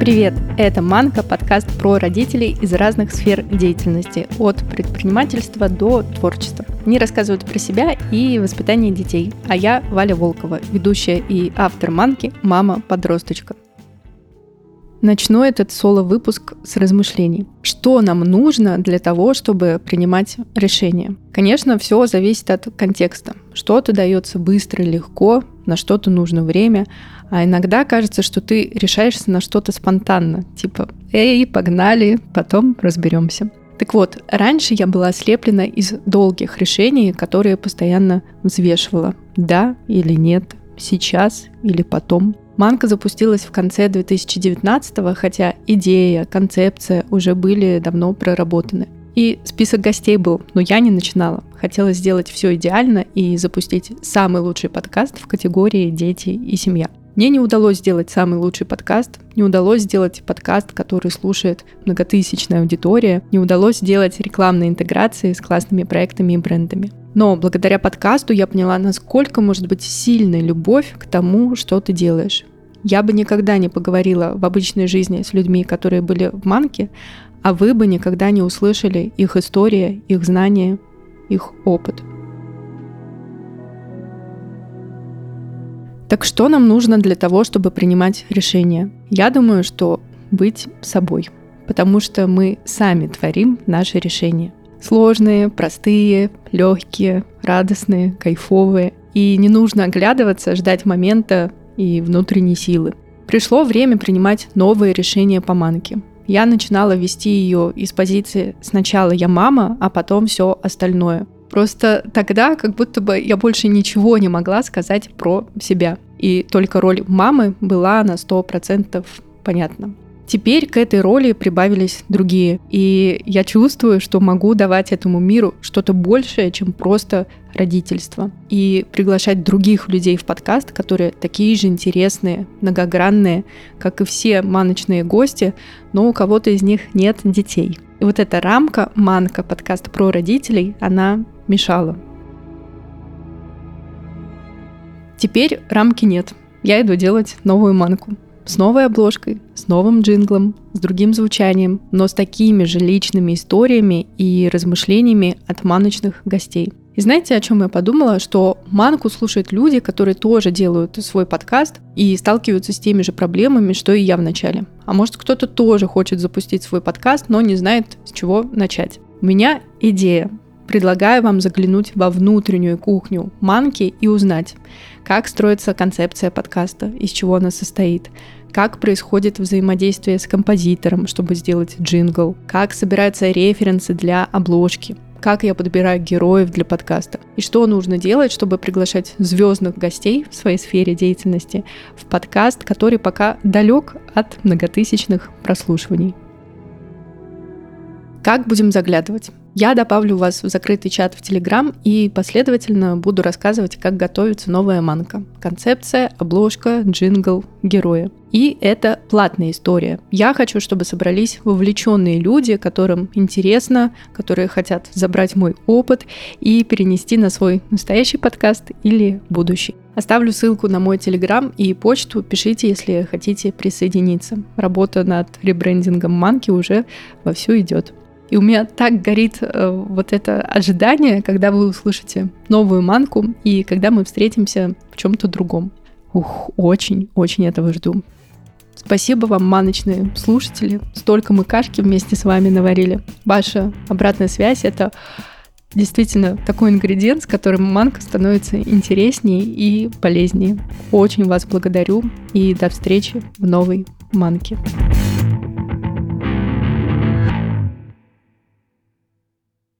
Привет! Это «Манка» – подкаст про родителей из разных сфер деятельности, от предпринимательства до творчества. Они рассказывают про себя и воспитание детей. А я Валя Волкова, ведущая и автор «Манки» «Мама-подросточка». Начну этот соло-выпуск с размышлений. Что нам нужно для того, чтобы принимать решения? Конечно, все зависит от контекста. Что-то дается быстро, легко, на что-то нужно время, а иногда кажется, что ты решаешься на что-то спонтанно, типа «Эй, погнали, потом разберемся». Так вот, раньше я была ослеплена из долгих решений, которые постоянно взвешивала. Да или нет, сейчас или потом. Манка запустилась в конце 2019 хотя идея, концепция уже были давно проработаны. И список гостей был, но я не начинала. Хотела сделать все идеально и запустить самый лучший подкаст в категории «Дети и семья». Мне не удалось сделать самый лучший подкаст, не удалось сделать подкаст, который слушает многотысячная аудитория, не удалось сделать рекламные интеграции с классными проектами и брендами. Но благодаря подкасту я поняла, насколько может быть сильной любовь к тому, что ты делаешь. Я бы никогда не поговорила в обычной жизни с людьми, которые были в манке, а вы бы никогда не услышали их истории, их знания, их опыт. Так что нам нужно для того, чтобы принимать решения? Я думаю, что быть собой, потому что мы сами творим наши решения. Сложные, простые, легкие, радостные, кайфовые. И не нужно оглядываться, ждать момента, и внутренней силы. Пришло время принимать новые решения по манке. Я начинала вести ее из позиции сначала я мама, а потом все остальное. Просто тогда как будто бы я больше ничего не могла сказать про себя. И только роль мамы была на 100% понятна. Теперь к этой роли прибавились другие, и я чувствую, что могу давать этому миру что-то большее, чем просто родительство, и приглашать других людей в подкаст, которые такие же интересные, многогранные, как и все маночные гости, но у кого-то из них нет детей. И вот эта рамка, манка подкаста про родителей, она мешала. Теперь рамки нет. Я иду делать новую манку с новой обложкой, с новым джинглом, с другим звучанием, но с такими же личными историями и размышлениями от маночных гостей. И знаете, о чем я подумала? Что Манку слушают люди, которые тоже делают свой подкаст и сталкиваются с теми же проблемами, что и я в начале. А может, кто-то тоже хочет запустить свой подкаст, но не знает, с чего начать. У меня идея. Предлагаю вам заглянуть во внутреннюю кухню Манки и узнать, как строится концепция подкаста, из чего она состоит, как происходит взаимодействие с композитором, чтобы сделать джингл, как собираются референсы для обложки, как я подбираю героев для подкаста и что нужно делать, чтобы приглашать звездных гостей в своей сфере деятельности в подкаст, который пока далек от многотысячных прослушиваний. Как будем заглядывать? Я добавлю вас в закрытый чат в Телеграм и последовательно буду рассказывать, как готовится новая манка. Концепция, обложка, джингл, герои. И это платная история. Я хочу, чтобы собрались вовлеченные люди, которым интересно, которые хотят забрать мой опыт и перенести на свой настоящий подкаст или будущий. Оставлю ссылку на мой телеграм и почту. Пишите, если хотите присоединиться. Работа над ребрендингом манки уже вовсю идет. И у меня так горит э, вот это ожидание, когда вы услышите новую манку и когда мы встретимся в чем-то другом. Ух, очень-очень этого жду. Спасибо вам, маночные слушатели. Столько мы кашки вместе с вами наварили. Ваша обратная связь — это действительно такой ингредиент, с которым манка становится интереснее и полезнее. Очень вас благодарю и до встречи в новой манке.